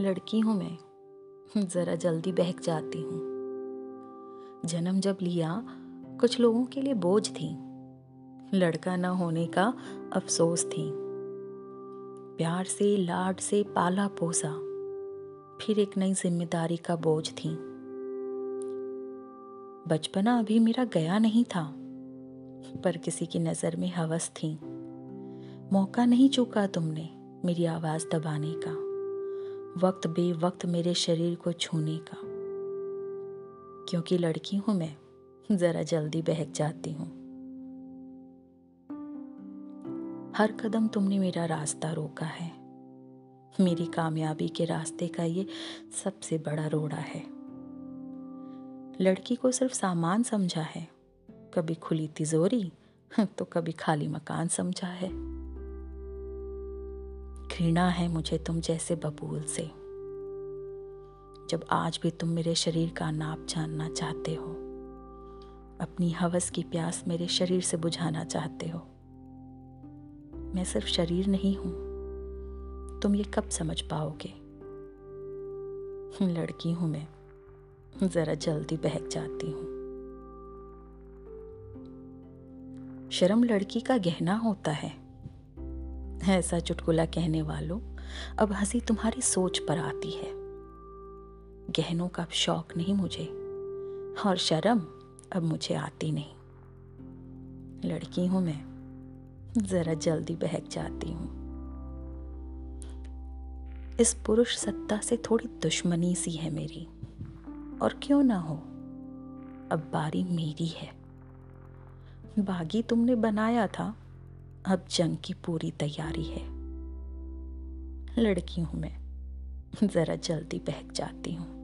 लड़की हूँ मैं। ज़रा जल्दी बहक जाती हूँ। जन्म जब लिया, कुछ लोगों के लिए बोझ थी। लड़का न होने का अफसोस थी। प्यार से, लाड से पाला पोसा। फिर एक नई ज़िम्मेदारी का बोझ थी। बचपना अभी मेरा गया नहीं था, पर किसी की नज़र में हवस थी। मौका नहीं चूका तुमने मेरी आवाज़ दबाने का। वक्त बे वक्त मेरे शरीर को छूने का। क्योंकि लड़की हूँ मैं, ज़रा जल्दी बहक जाती हूँ। हर कदम तुमने मेरा रास्ता रोका है। मेरी कामयाबी के रास्ते का ये सबसे बड़ा रोड़ा है। लड़की को सिर्फ़ सामान समझा है। कभी खुली तिजोरी तो कभी खाली मकान समझा है। घृणा है मुझे तुम जैसे बबूल से। जब आज भी तुम मेरे शरीर का नाप जानना चाहते हो, अपनी हवस की प्यास मेरे शरीर से बुझाना चाहते हो। मैं सिर्फ़ शरीर नहीं हूँ, तुम ये कब समझ पाओगे? लड़की हूँ मैं, जरा जल्दी बहक जाती हूँ। शर्म लड़की का गहना होता है। ऐसा चुटकुला कहने वालों, अब हँसी तुम्हारी सोच पर आती है। गहनों का शौक नहीं मुझे, और शर्म अब मुझे आती नहीं। लड़की हूँ मैं, जरा जल्दी बहक जाती हूँ। इस पुरुष सत्ता से थोड़ी दुश्मनी सी है मेरी, और क्यों ना हो? अब बारी मेरी है। बागी तुमने बनाया था अब जंग की पूरी तैयारी है। लड़की हूँ मैं। जरा जल्दी बहक जाती हूँ।